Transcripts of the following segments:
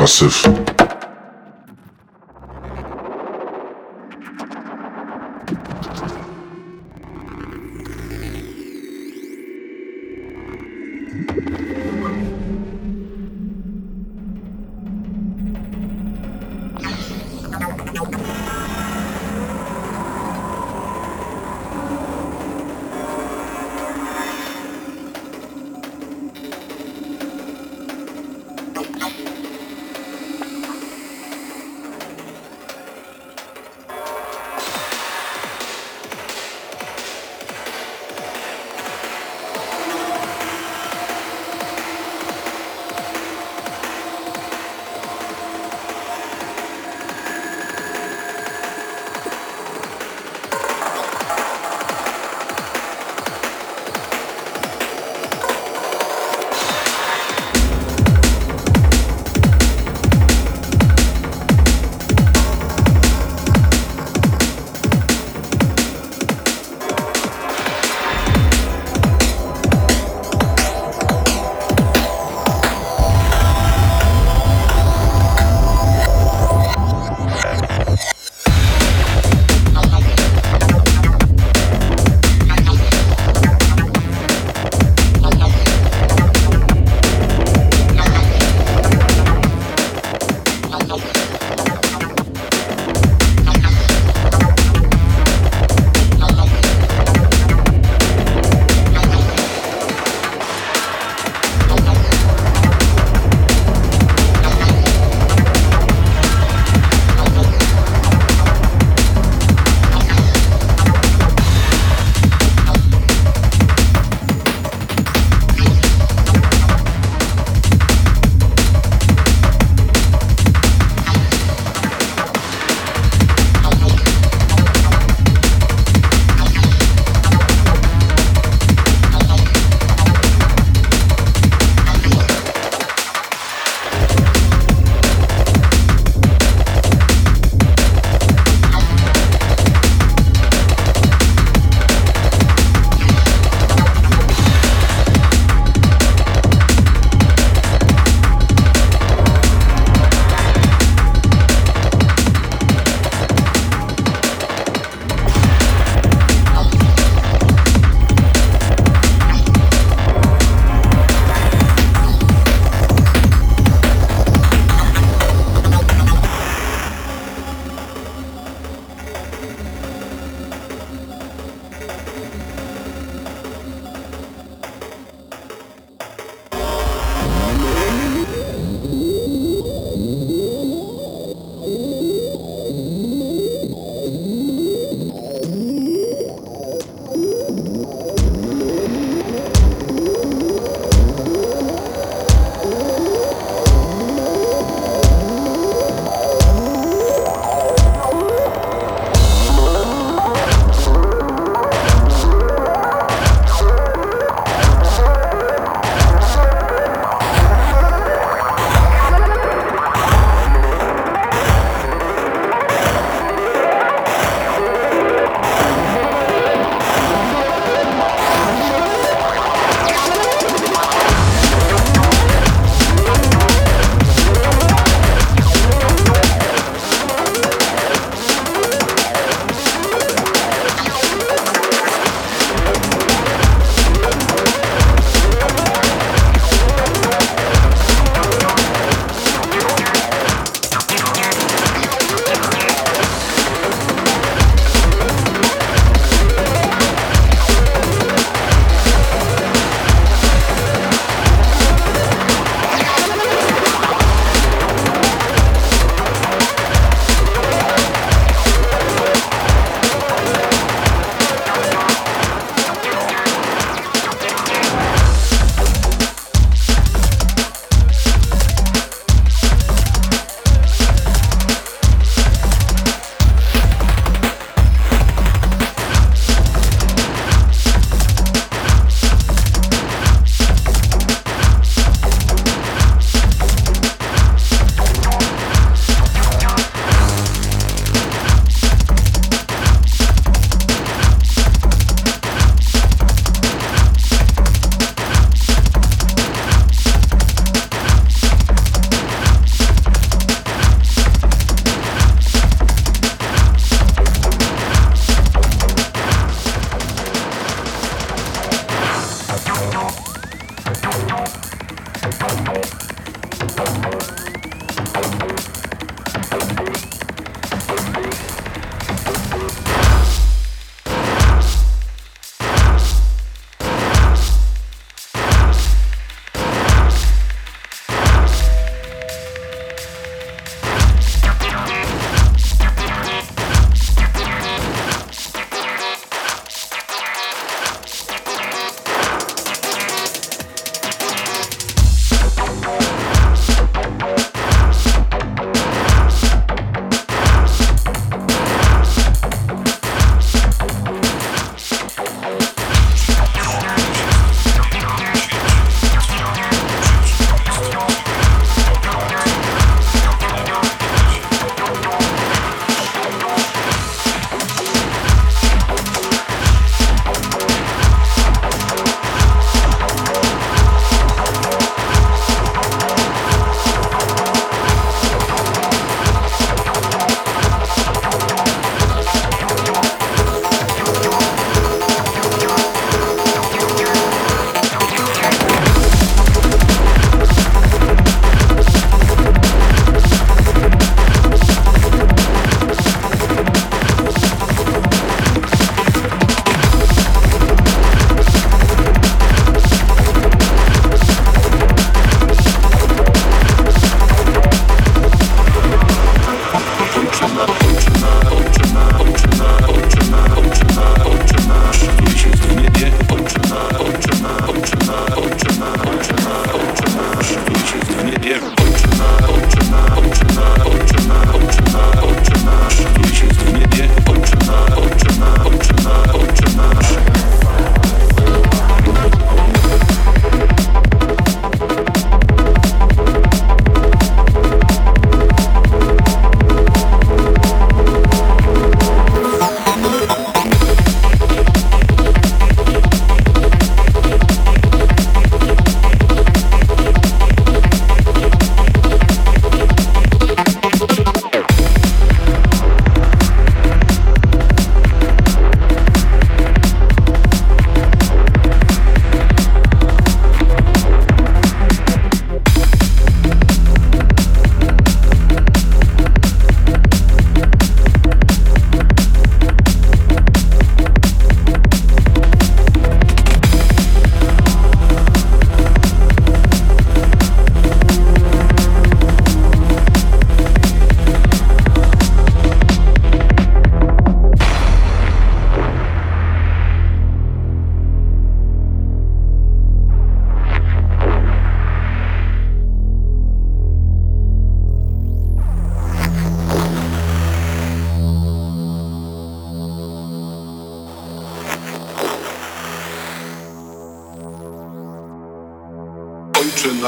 concussive.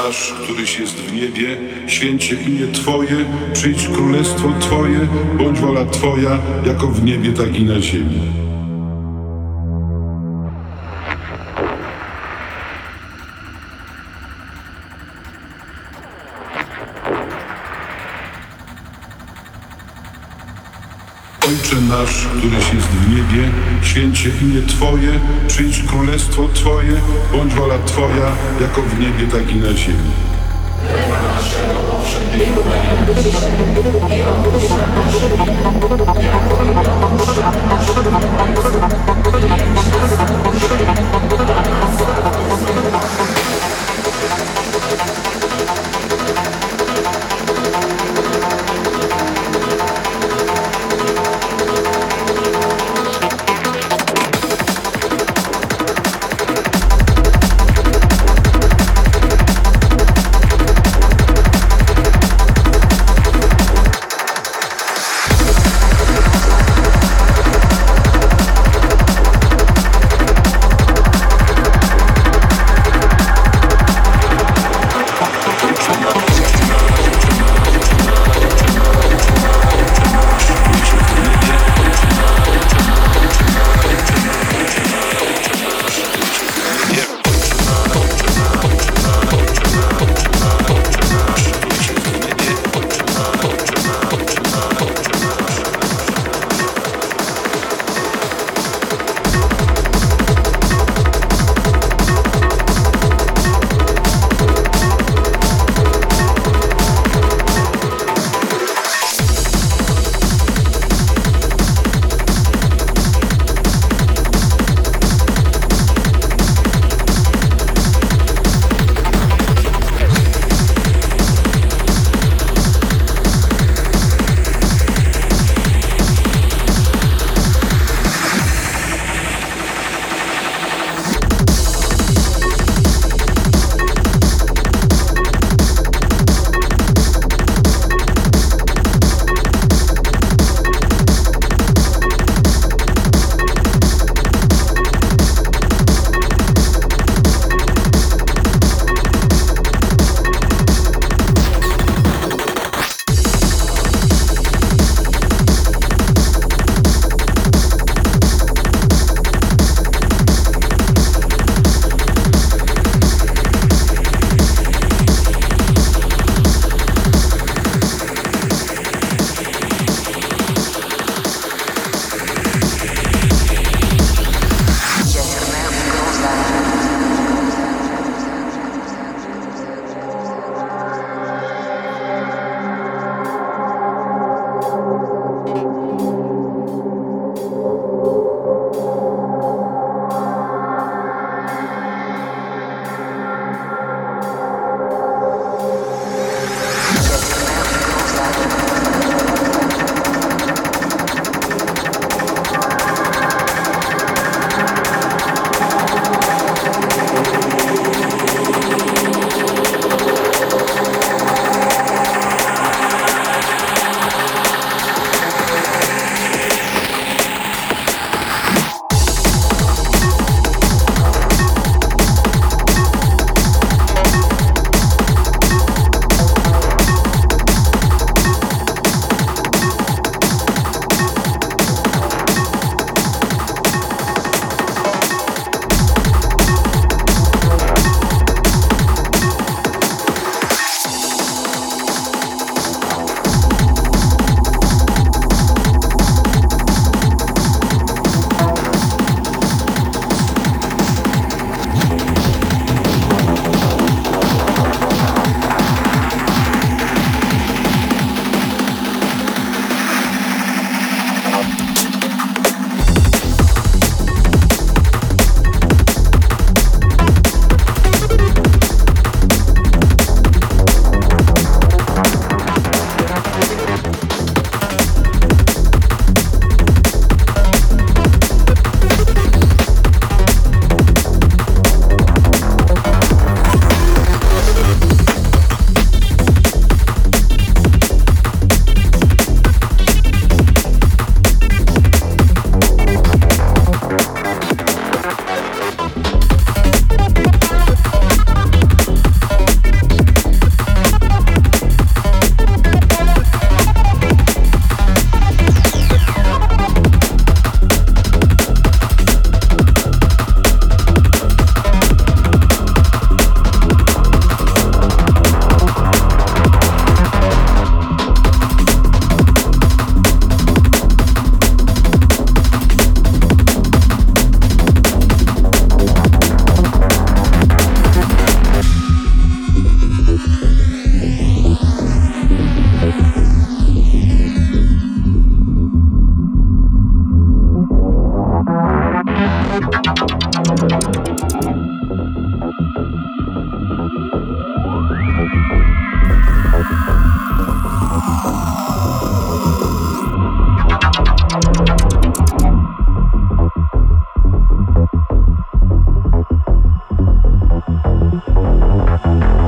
Nasz, któryś jest w niebie, święcie imię Twoje, przyjdź królestwo Twoje, bądź wola Twoja, jako w niebie, tak i na ziemi. nasz, któryś jest w niebie, święcie imię Twoje, przyjdź królestwo Twoje, bądź wola Twoja, jako w niebie, tak i na ziemi.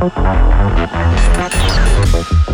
Thank you.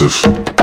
massive.